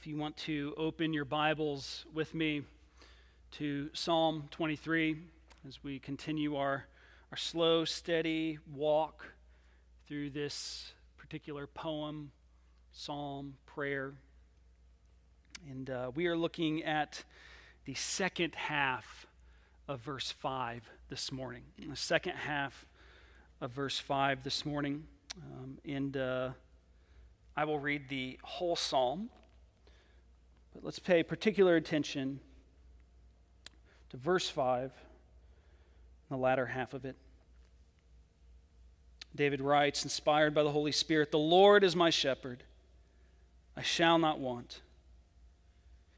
if you want to open your Bibles with me to Psalm 23 as we continue our, our slow, steady walk through this particular poem, psalm, prayer. And uh, we are looking at the second half of verse 5 this morning. The second half of verse 5 this morning. Um, and uh, I will read the whole psalm. But let's pay particular attention to verse 5, the latter half of it. David writes, inspired by the Holy Spirit The Lord is my shepherd, I shall not want.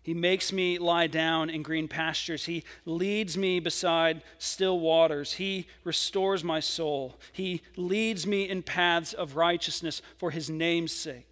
He makes me lie down in green pastures. He leads me beside still waters. He restores my soul. He leads me in paths of righteousness for his name's sake.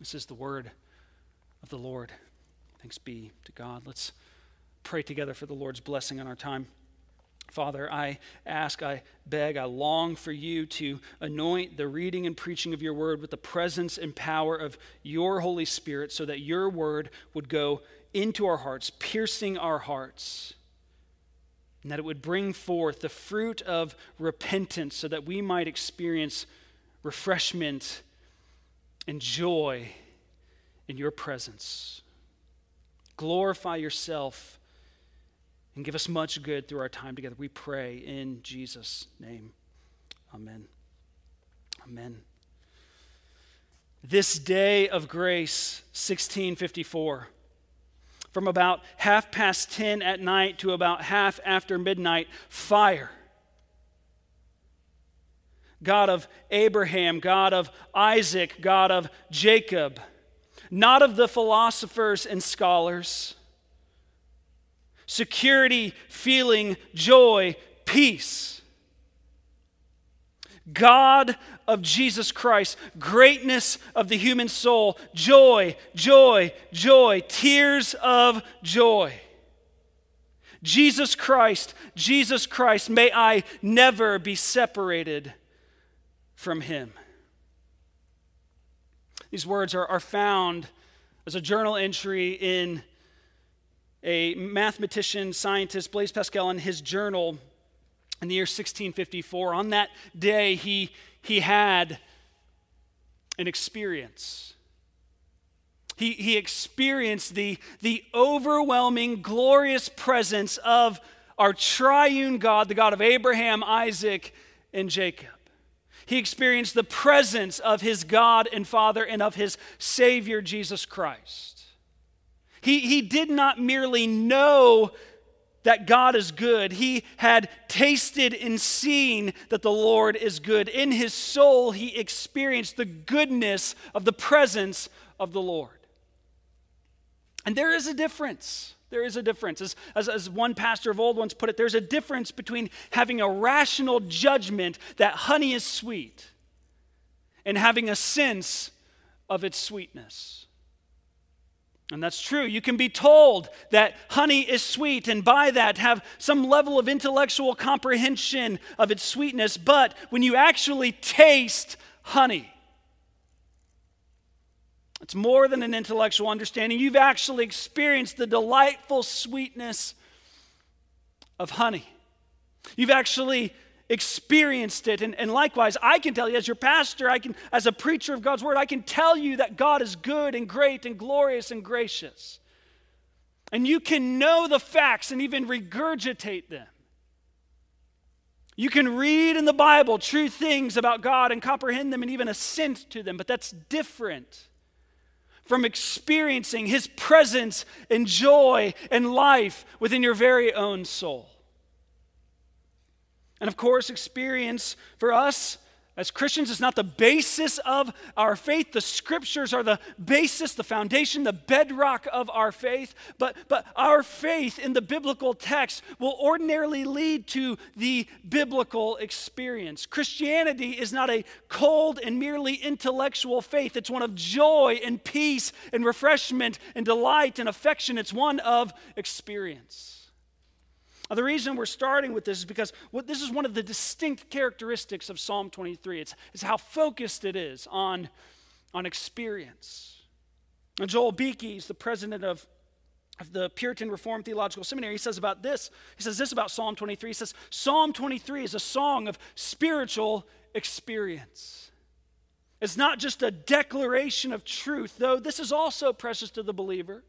This is the word of the Lord. Thanks be to God. Let's pray together for the Lord's blessing on our time. Father, I ask, I beg, I long for you to anoint the reading and preaching of your word with the presence and power of your Holy Spirit so that your word would go into our hearts, piercing our hearts, and that it would bring forth the fruit of repentance so that we might experience refreshment and joy in your presence. Glorify yourself and give us much good through our time together. We pray in Jesus' name. Amen. Amen. This day of grace, 1654, from about half past 10 at night to about half after midnight, fire God of Abraham, God of Isaac, God of Jacob, not of the philosophers and scholars. Security, feeling, joy, peace. God of Jesus Christ, greatness of the human soul, joy, joy, joy, tears of joy. Jesus Christ, Jesus Christ, may I never be separated from him. These words are, are found as a journal entry in a mathematician, scientist, Blaise Pascal, in his journal in the year 1654. On that day, he, he had an experience. He, he experienced the, the overwhelming, glorious presence of our triune God, the God of Abraham, Isaac, and Jacob. He experienced the presence of his God and Father and of his Savior, Jesus Christ. He, he did not merely know that God is good, he had tasted and seen that the Lord is good. In his soul, he experienced the goodness of the presence of the Lord. And there is a difference. There is a difference. As, as, as, one pastor of old once put it, there's a difference between having a rational judgment that honey is sweet and having a sense of its sweetness. And that's true. You can be told that honey is sweet and by that have some level of intellectual comprehension of its sweetness, but when you actually taste honey, it's more than an intellectual understanding. You've actually experienced the delightful sweetness of honey. You've actually experienced it. And, and likewise, I can tell you, as your pastor, I can, as a preacher of God's word, I can tell you that God is good and great and glorious and gracious. And you can know the facts and even regurgitate them. You can read in the Bible true things about God and comprehend them and even assent to them, but that's different from experiencing His presence and joy and life within your very own soul. And of course, experience for us as Christians, it's not the basis of our faith. The scriptures are the basis, the foundation, the bedrock of our faith. But, but our faith in the biblical text will ordinarily lead to the biblical experience. Christianity is not a cold and merely intellectual faith, it's one of joy and peace and refreshment and delight and affection. It's one of experience. Now, the reason we're starting with this is because what, this is one of the distinct characteristics of Psalm 23. It's, it's how focused it is on, on experience. And Joel Beeke is the president of, of the Puritan Reformed Theological Seminary. He says about this, he says this about Psalm 23. He says, Psalm 23 is a song of spiritual experience. It's not just a declaration of truth, though this is also precious to the believer.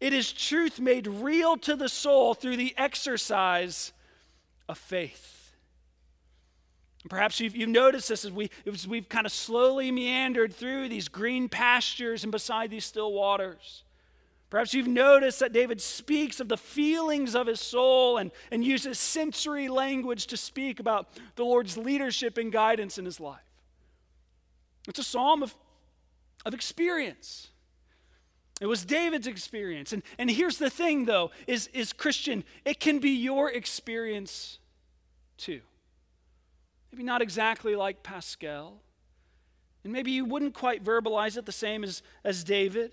It is truth made real to the soul through the exercise of faith. Perhaps you've, you've noticed this as, we, as we've kind of slowly meandered through these green pastures and beside these still waters. Perhaps you've noticed that David speaks of the feelings of his soul and, and uses sensory language to speak about the Lord's leadership and guidance in his life. It's a psalm of, of experience. It was David's experience. And, and here's the thing, though, is, is Christian, it can be your experience too. Maybe not exactly like Pascal. And maybe you wouldn't quite verbalize it the same as, as David.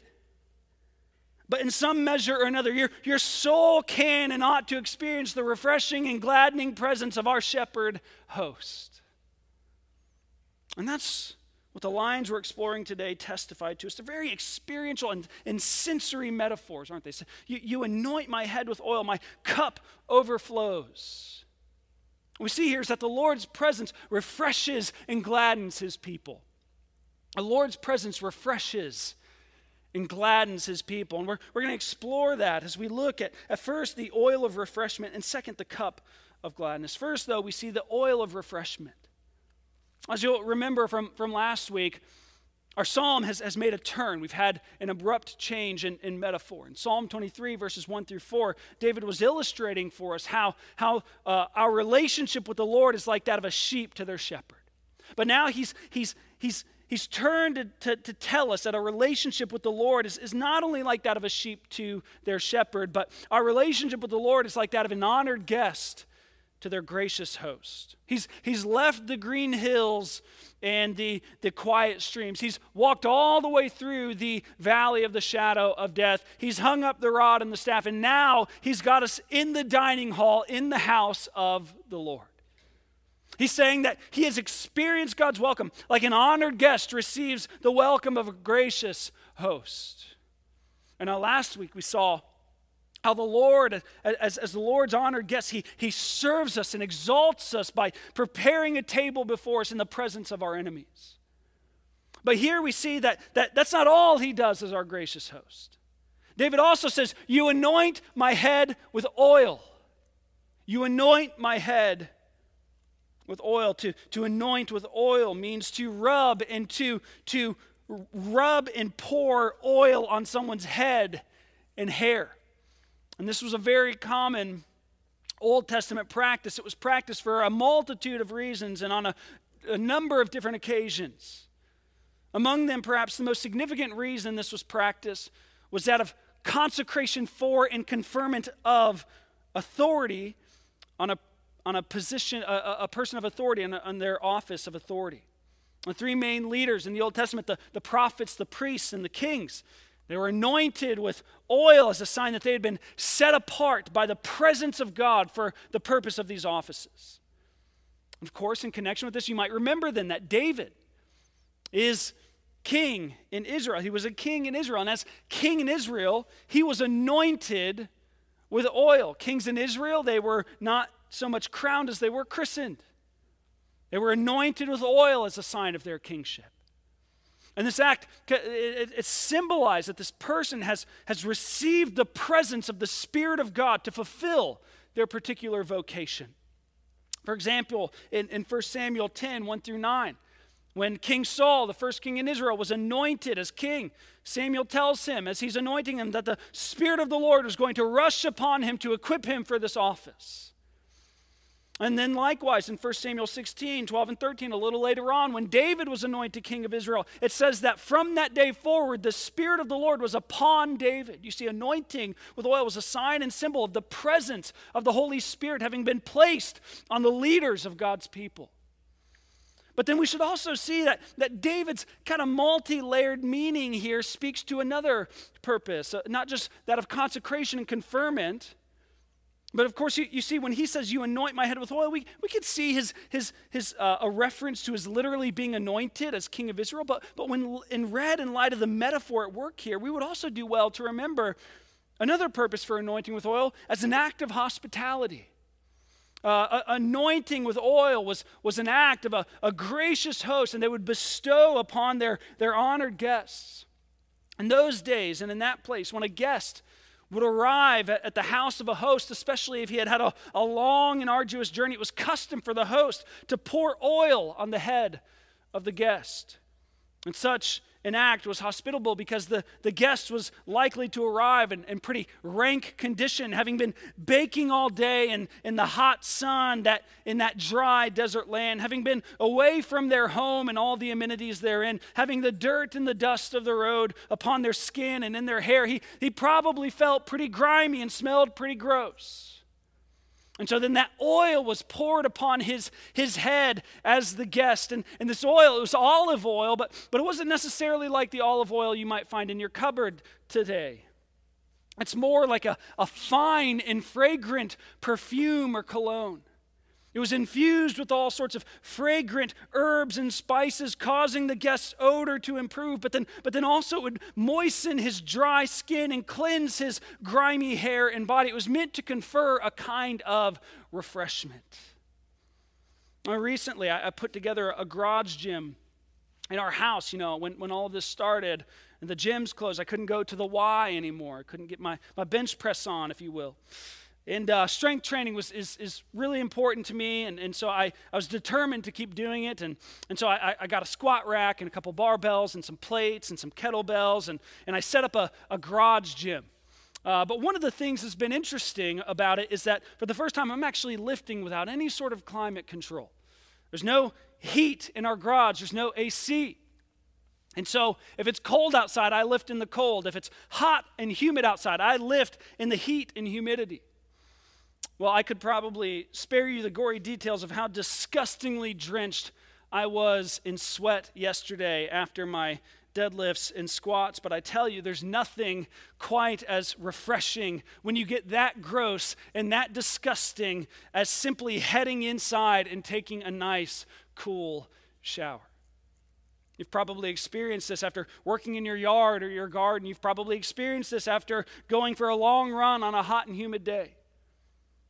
But in some measure or another, your, your soul can and ought to experience the refreshing and gladdening presence of our shepherd host. And that's what the lines we're exploring today testify to us. They're very experiential and, and sensory metaphors, aren't they? So you, you anoint my head with oil, my cup overflows. What we see here is that the Lord's presence refreshes and gladdens his people. The Lord's presence refreshes and gladdens his people. And we're, we're going to explore that as we look at, at first, the oil of refreshment, and second, the cup of gladness. First, though, we see the oil of refreshment. As you'll remember from, from last week, our psalm has, has made a turn. We've had an abrupt change in, in metaphor. In Psalm 23, verses 1 through 4, David was illustrating for us how, how uh, our relationship with the Lord is like that of a sheep to their shepherd. But now he's, he's, he's, he's turned to, to, to tell us that our relationship with the Lord is, is not only like that of a sheep to their shepherd, but our relationship with the Lord is like that of an honored guest to their gracious host. He's, he's left the green hills and the, the quiet streams. He's walked all the way through the valley of the shadow of death. He's hung up the rod and the staff, and now he's got us in the dining hall in the house of the Lord. He's saying that he has experienced God's welcome like an honored guest receives the welcome of a gracious host. And now, last week we saw how the Lord, as, as the Lord's honored guest, he, he serves us and exalts us by preparing a table before us in the presence of our enemies. But here we see that, that that's not all he does as our gracious host. David also says, You anoint my head with oil. You anoint my head with oil. To, to anoint with oil means to rub and to, to rub and pour oil on someone's head and hair. And this was a very common Old Testament practice. It was practiced for a multitude of reasons and on a, a number of different occasions. Among them, perhaps the most significant reason this was practiced was that of consecration for and conferment of authority on a, on a position, a, a person of authority, on, on their office of authority. The three main leaders in the Old Testament the, the prophets, the priests, and the kings they were anointed with oil as a sign that they had been set apart by the presence of God for the purpose of these offices. Of course, in connection with this, you might remember then that David is king in Israel. He was a king in Israel. And as king in Israel, he was anointed with oil. Kings in Israel, they were not so much crowned as they were christened. They were anointed with oil as a sign of their kingship. And this act, it, it symbolized that this person has, has received the presence of the Spirit of God to fulfill their particular vocation. For example, in, in 1 Samuel 10, 1 through 9, when King Saul, the first king in Israel, was anointed as king, Samuel tells him, as he's anointing him, that the Spirit of the Lord was going to rush upon him to equip him for this office. And then, likewise, in 1 Samuel 16, 12, and 13, a little later on, when David was anointed king of Israel, it says that from that day forward, the Spirit of the Lord was upon David. You see, anointing with oil was a sign and symbol of the presence of the Holy Spirit having been placed on the leaders of God's people. But then we should also see that, that David's kind of multi layered meaning here speaks to another purpose, uh, not just that of consecration and conferment but of course, you, you see, when he says, You anoint my head with oil, we, we could see his, his, his, uh, a reference to his literally being anointed as king of Israel. But, but when in read in light of the metaphor at work here, we would also do well to remember another purpose for anointing with oil as an act of hospitality. Uh, anointing with oil was, was an act of a, a gracious host, and they would bestow upon their, their honored guests. In those days and in that place, when a guest would arrive at, the house of a host, especially if he had had a, a long and arduous journey, it was custom for the host to pour oil on the head of the guest. And such an act was hospitable because the, the guest was likely to arrive in, in pretty rank condition, having been baking all day in, in the hot sun that in that dry desert land, having been away from their home and all the amenities therein, having the dirt and the dust of the road upon their skin and in their hair. He, he probably felt pretty grimy and smelled pretty gross. And so then that oil was poured upon his, his head as the guest. And, and this oil, it was olive oil, but, but it wasn't necessarily like the olive oil you might find in your cupboard today. It's more like a, a fine and fragrant perfume or cologne. It was infused with all sorts of fragrant herbs and spices, causing the guest's odor to improve, but then, but then also it would moisten his dry skin and cleanse his grimy hair and body. It was meant to confer a kind of refreshment. recently, I, I put together a garage gym in our house, you know, when, when all of this started and the gym's closed. I couldn't go to the Y anymore. I couldn't get my, my bench press on, if you will. And uh, strength training was, is, is really important to me. And, and so I, I was determined to keep doing it. And, and so I, I got a squat rack and a couple barbells and some plates and some kettlebells. And, and I set up a, a garage gym. Uh, but one of the things that's been interesting about it is that for the first time, I'm actually lifting without any sort of climate control. There's no heat in our garage, there's no AC. And so, if it's cold outside, I lift in the cold. If it's hot and humid outside, I lift in the heat and humidity. Well, I could probably spare you the gory details of how disgustingly drenched I was in sweat yesterday after my deadlifts and squats, but I tell you, there's nothing quite as refreshing when you get that gross and that disgusting as simply heading inside and taking a nice, cool shower. You've probably experienced this after working in your yard or your garden. You've probably experienced this after going for a long run on a hot and humid day.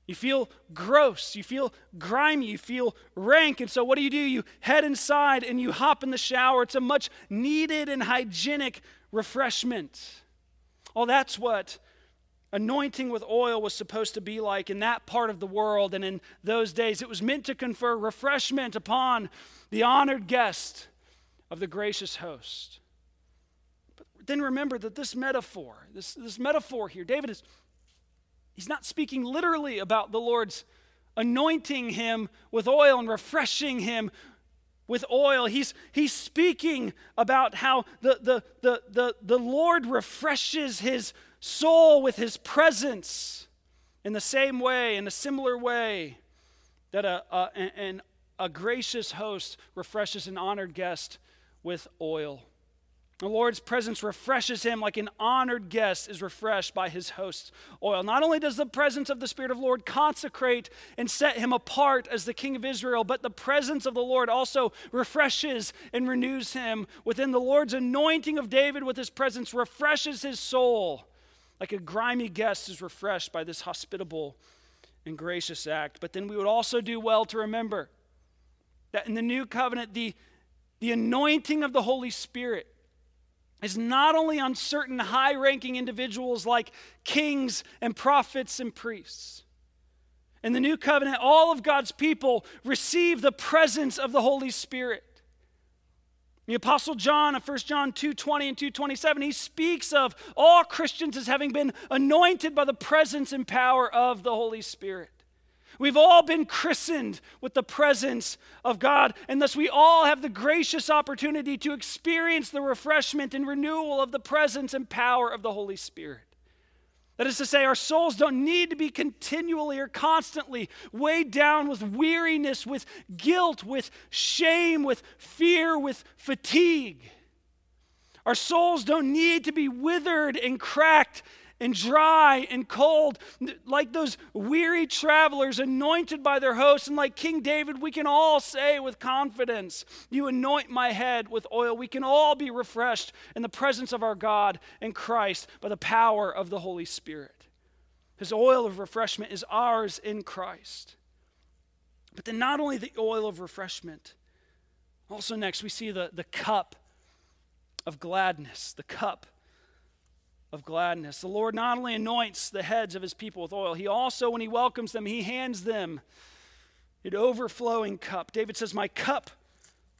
You feel gross. You feel grimy. You feel rank. And so, what do you do? You head inside and you hop in the shower. It's a much needed and hygienic refreshment. Oh, that's what anointing with oil was supposed to be like in that part of the world and in those days. It was meant to confer refreshment upon the honored guest of the gracious host. But then remember that this metaphor, this, this metaphor here, David is He's not speaking literally about the Lord's anointing him with oil and refreshing him with oil. He's, he's speaking about how the, the, the, the, the Lord refreshes his soul with his presence in the same way, in a similar way, that a, a, an, a gracious host refreshes an honored guest with oil. The Lord's presence refreshes him like an honored guest is refreshed by his host's oil. Not only does the presence of the Spirit of the Lord consecrate and set him apart as the King of Israel, but the presence of the Lord also refreshes and renews him. Within the Lord's anointing of David with his presence refreshes his soul like a grimy guest is refreshed by this hospitable and gracious act. But then we would also do well to remember that in the new covenant, the, the anointing of the Holy Spirit is not only on certain high ranking individuals like kings and prophets and priests. In the new covenant, all of God's people receive the presence of the Holy Spirit. The apostle John in 1 John 2:20 and 2:27 he speaks of all Christians as having been anointed by the presence and power of the Holy Spirit. We've all been christened with the presence of God, and thus we all have the gracious opportunity to experience the refreshment and renewal of the presence and power of the Holy Spirit. That is to say, our souls don't need to be continually or constantly weighed down with weariness, with guilt, with shame, with fear, with fatigue. Our souls don't need to be withered and cracked and dry and cold, like those weary travelers anointed by their host. And like King David, we can all say with confidence, You anoint my head with oil. We can all be refreshed in the presence of our God and Christ by the power of the Holy Spirit. His oil of refreshment is ours in Christ. But then, not only the oil of refreshment, also next we see the, the cup of gladness, the cup of gladness. The Lord not only anoints the heads of his people with oil, he also, when he welcomes them, he hands them an overflowing cup. David says, My cup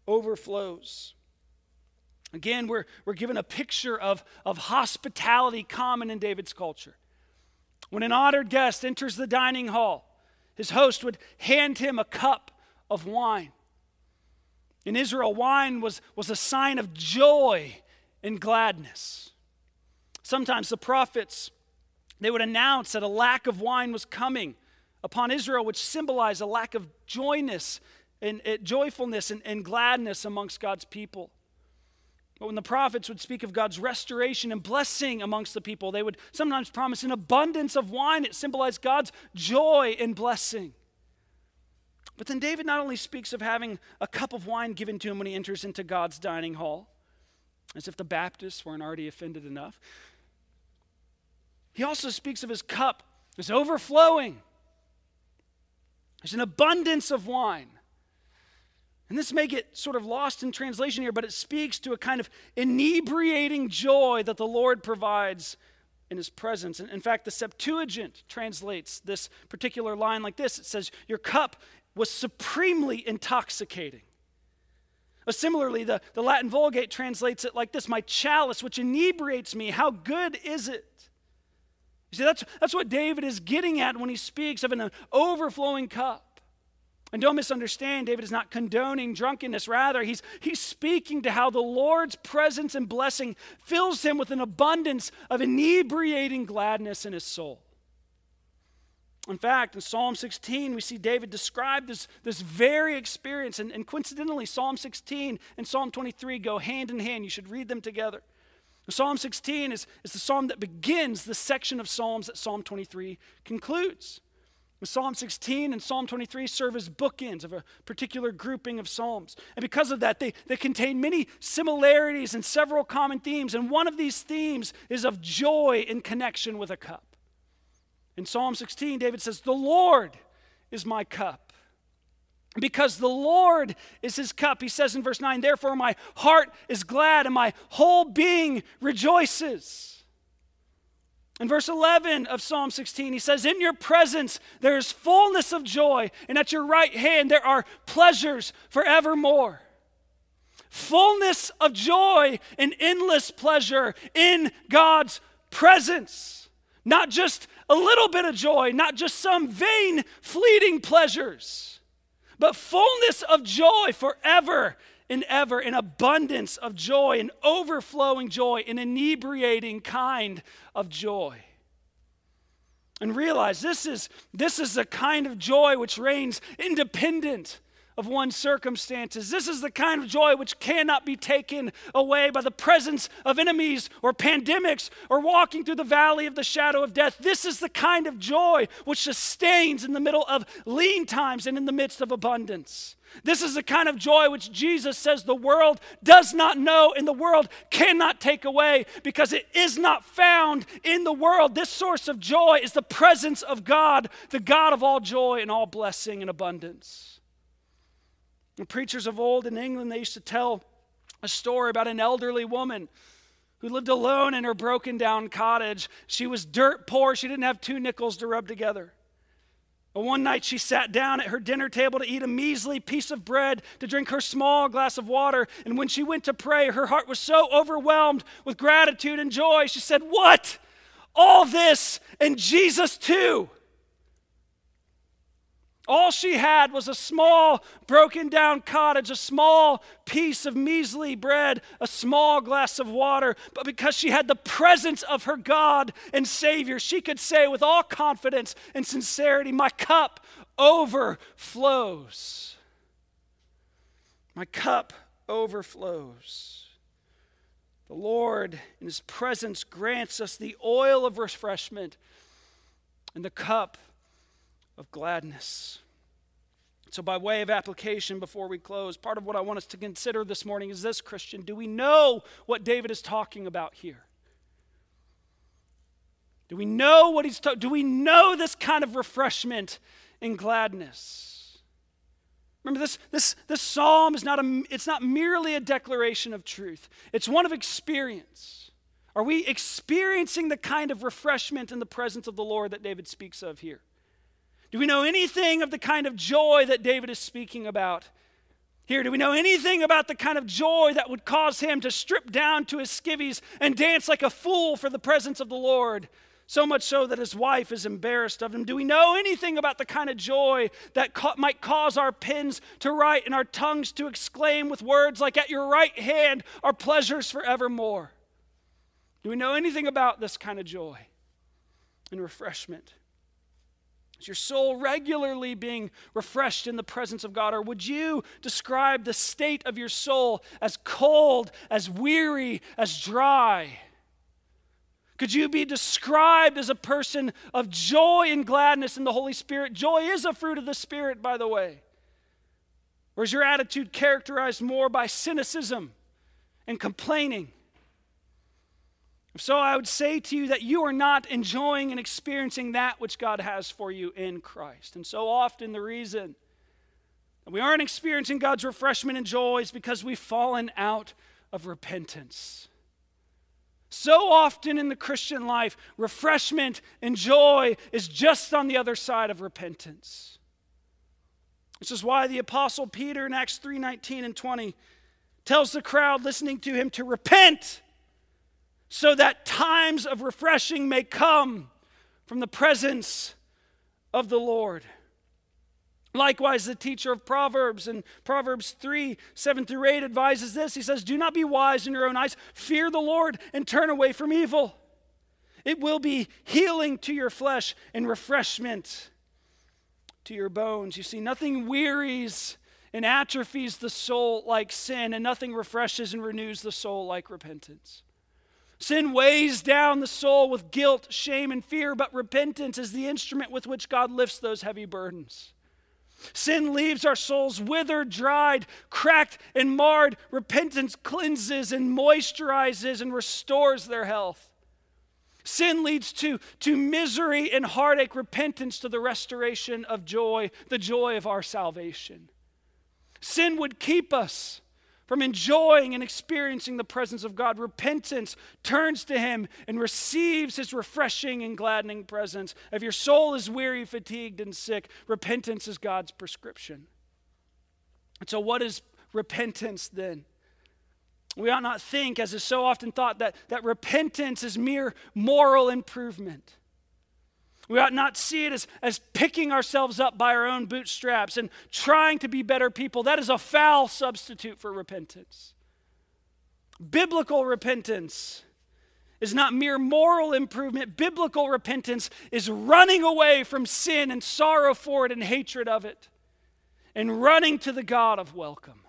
overflows. Again, we're, we're given a picture of, of hospitality common in David's culture. When an honored guest enters the dining hall, his host would hand him a cup of wine. In Israel, wine was, was a sign of joy and gladness. Sometimes the prophets, they would announce that a lack of wine was coming upon Israel, which symbolized a lack of joyness and, and joyfulness and, and gladness amongst God's people. But when the prophets would speak of God's restoration and blessing amongst the people, they would sometimes promise an abundance of wine. It symbolized God's joy and blessing. But then David not only speaks of having a cup of wine given to him when he enters into God's dining hall, as if the Baptists weren't already offended enough, he also speaks of his cup as overflowing. There's an abundance of wine. And this may get sort of lost in translation here, but it speaks to a kind of inebriating joy that the Lord provides in his presence. And in fact, the Septuagint translates this particular line like this it says, Your cup was supremely intoxicating. Or similarly, the, the Latin Vulgate translates it like this My chalice, which inebriates me, how good is it? You see, that's, that's what David is getting at when he speaks of an overflowing cup. And don't misunderstand, David is not condoning drunkenness. Rather, he's, he's speaking to how the Lord's presence and blessing fills him with an abundance of inebriating gladness in his soul. In fact, in Psalm 16, we see David describe this, this very experience. And, and coincidentally, Psalm 16 and Psalm 23 go hand in hand. You should read them together. Psalm 16 is, is the psalm that begins the section of Psalms that Psalm 23 concludes. Psalm 16 and Psalm 23 serve as bookends of a particular grouping of Psalms. And because of that, they, they contain many similarities and several common themes. And one of these themes is of joy in connection with a cup. In Psalm 16, David says, The Lord is my cup because the Lord is his cup. He says in verse 9, Therefore my heart is glad and my whole being rejoices. In verse 11 of Psalm 16, he says, In your presence there is fullness of joy, and at your right hand there are pleasures forevermore. Fullness of joy and endless pleasure in God's presence. Not just a little bit of joy, not just some vain, fleeting pleasures but fullness of joy forever and ever, an abundance of joy, an overflowing joy, an inebriating kind of joy. And realize this is, this is the kind of joy which reigns independent of one's circumstances. This is the kind of joy which cannot be taken away by the presence of enemies or pandemics or walking through the valley of the shadow of death. This is the kind of joy which sustains in the middle of lean times and in the midst of abundance. This is the kind of joy which Jesus says the world does not know and the world cannot take away because it is not found in the world. This source of joy is the presence of God, the God of all joy and all blessing and abundance. Preachers of old in England, they used to tell a story about an elderly woman who lived alone in her broken down cottage. She was dirt poor, she didn't have two nickels to rub together. But one night she sat down at her dinner table to eat a measly piece of bread, to drink her small glass of water. And when she went to pray, her heart was so overwhelmed with gratitude and joy. She said, What? All this and Jesus too. All she had was a small, broken down cottage, a small piece of measly bread, a small glass of water. But because she had the presence of her God and Savior, she could say with all confidence and sincerity, My cup overflows. My cup overflows. The Lord, in His presence, grants us the oil of refreshment and the cup of gladness. So, by way of application, before we close, part of what I want us to consider this morning is this Christian do we know what David is talking about here? Do we know what he's talking? Do we know this kind of refreshment and gladness? Remember, this, this, this psalm is not, a, it's not merely a declaration of truth, it's one of experience. Are we experiencing the kind of refreshment in the presence of the Lord that David speaks of here? Do we know anything of the kind of joy that David is speaking about? Here, do we know anything about the kind of joy that would cause him to strip down to his skivvies and dance like a fool for the presence of the Lord? So much so that his wife is embarrassed of him. Do we know anything about the kind of joy that might cause our pens to write and our tongues to exclaim with words like, At your right hand are pleasures forevermore? Do we know anything about this kind of joy and refreshment? Is your soul regularly being refreshed in the presence of God? Or would you describe the state of your soul as cold, as weary, as dry? Could you be described as a person of joy and gladness in the Holy Spirit? Joy is a fruit of the Spirit, by the way. Or is your attitude characterized more by cynicism and complaining? So I would say to you that you are not enjoying and experiencing that which God has for you in Christ. And so often the reason that we aren't experiencing God's refreshment and joy is because we've fallen out of repentance. So often in the Christian life, refreshment and joy is just on the other side of repentance. This is why the apostle Peter in Acts 3:19 and 20 tells the crowd listening to him to repent so that times of refreshing may come from the presence of the Lord. Likewise, the teacher of Proverbs in Proverbs 3 7 through 8 advises this. He says, Do not be wise in your own eyes, fear the Lord and turn away from evil. It will be healing to your flesh and refreshment to your bones. You see, nothing wearies and atrophies the soul like sin, and nothing refreshes and renews the soul like repentance. Sin weighs down the soul with guilt, shame, and fear, but repentance is the instrument with which God lifts those heavy burdens. Sin leaves our souls withered, dried, cracked, and marred. Repentance cleanses and moisturizes and restores their health. Sin leads to, to misery and heartache, repentance to the restoration of joy, the joy of our salvation. Sin would keep us from enjoying and experiencing the presence of God. Repentance turns to Him and receives His refreshing and gladdening presence. If your soul is weary, fatigued, and sick, repentance is God's prescription. And so, what is repentance then? We ought not think, as is so often thought, that, that repentance is mere moral improvement. We ought not see it as, as picking ourselves up by our own bootstraps and trying to be better people. That is a foul substitute for repentance. Biblical repentance is not mere moral improvement. Biblical repentance is running away from sin and sorrow for it and hatred of it and running to the God of welcome.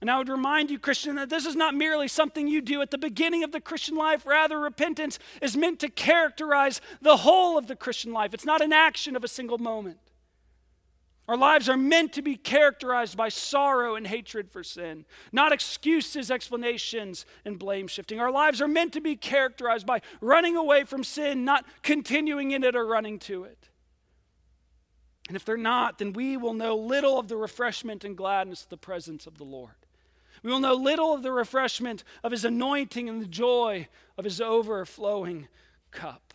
And I would remind you, Christian, that this is not merely something you do at the beginning of the Christian life. Rather, repentance is meant to characterize the whole of the Christian life. It's not an action of a single moment. Our lives are meant to be characterized by sorrow and hatred for sin, not excuses, explanations, and blame shifting. Our lives are meant to be characterized by running away from sin, not continuing in it or running to it. And if they're not, then we will know little of the refreshment and gladness of the presence of the Lord. We will know little of the refreshment of his anointing and the joy of his overflowing cup.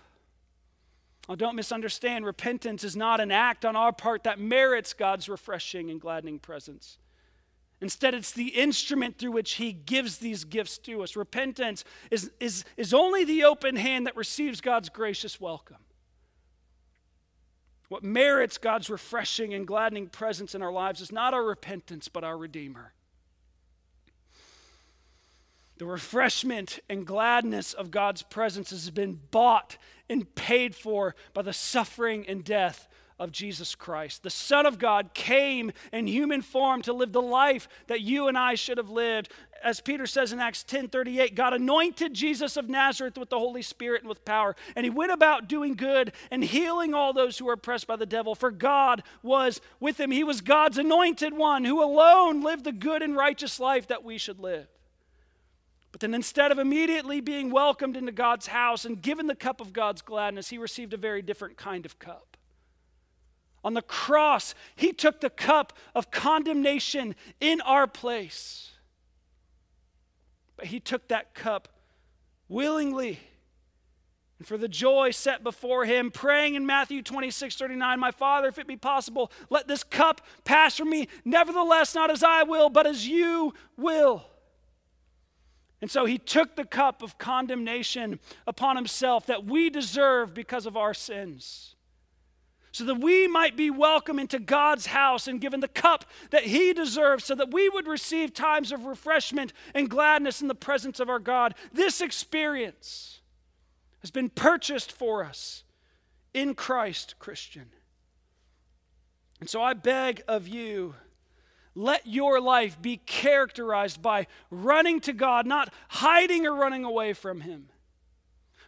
Oh, don't misunderstand. Repentance is not an act on our part that merits God's refreshing and gladdening presence. Instead, it's the instrument through which He gives these gifts to us. Repentance is, is, is only the open hand that receives God's gracious welcome. What merits God's refreshing and gladdening presence in our lives is not our repentance, but our Redeemer. The refreshment and gladness of God's presence has been bought and paid for by the suffering and death of Jesus Christ. The Son of God came in human form to live the life that you and I should have lived. As Peter says in Acts 10:38, God anointed Jesus of Nazareth with the Holy Spirit and with power, and he went about doing good and healing all those who were oppressed by the devil, for God was with him. He was God's anointed one who alone lived the good and righteous life that we should live. But then instead of immediately being welcomed into God's house and given the cup of God's gladness, he received a very different kind of cup. On the cross, he took the cup of condemnation in our place. But he took that cup willingly and for the joy set before him, praying in Matthew 26 39, My Father, if it be possible, let this cup pass from me. Nevertheless, not as I will, but as you will. And so he took the cup of condemnation upon himself that we deserve because of our sins. So that we might be welcome into God's house and given the cup that he deserves, so that we would receive times of refreshment and gladness in the presence of our God. This experience has been purchased for us in Christ, Christian. And so I beg of you let your life be characterized by running to God, not hiding or running away from Him.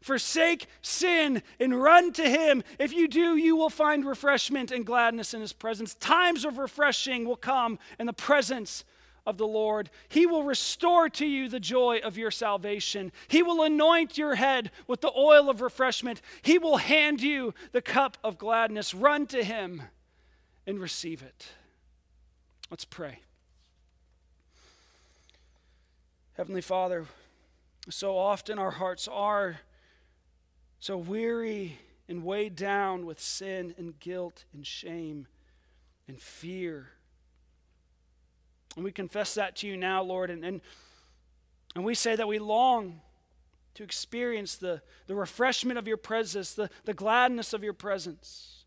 Forsake sin and run to Him. If you do, you will find refreshment and gladness in His presence. Times of refreshing will come in the presence of the Lord. He will restore to you the joy of your salvation. He will anoint your head with the oil of refreshment. He will hand you the cup of gladness. Run to Him and receive it. Let's pray. Heavenly Father, so often our hearts are so weary and weighed down with sin and guilt and shame and fear. And we confess that to you now, Lord, and, and, and we say that we long to experience the, the refreshment of your presence, the, the gladness of your presence.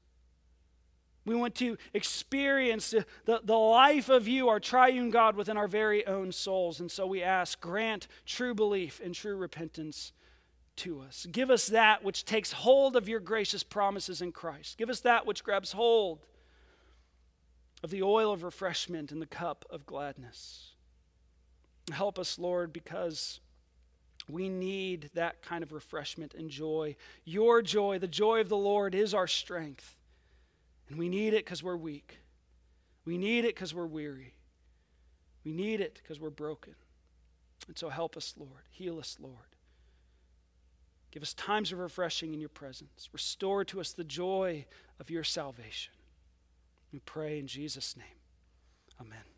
We want to experience the, the, life of you, our triune God, within our very own souls. And so we ask, grant true belief and true repentance to us. Give us that which takes hold of your gracious promises in Christ. Give us that which grabs hold of the oil of refreshment and the cup of gladness. Help us, Lord, because we need that kind of refreshment and joy. Your joy, the joy of the Lord, is our strength. And we need it because we're weak. We need it because we're weary. We need it because we're broken. And so help us, Lord. Heal us, Lord. Give us times of refreshing in your presence. Restore to us the joy of your salvation. We pray in Jesus' name. Amen.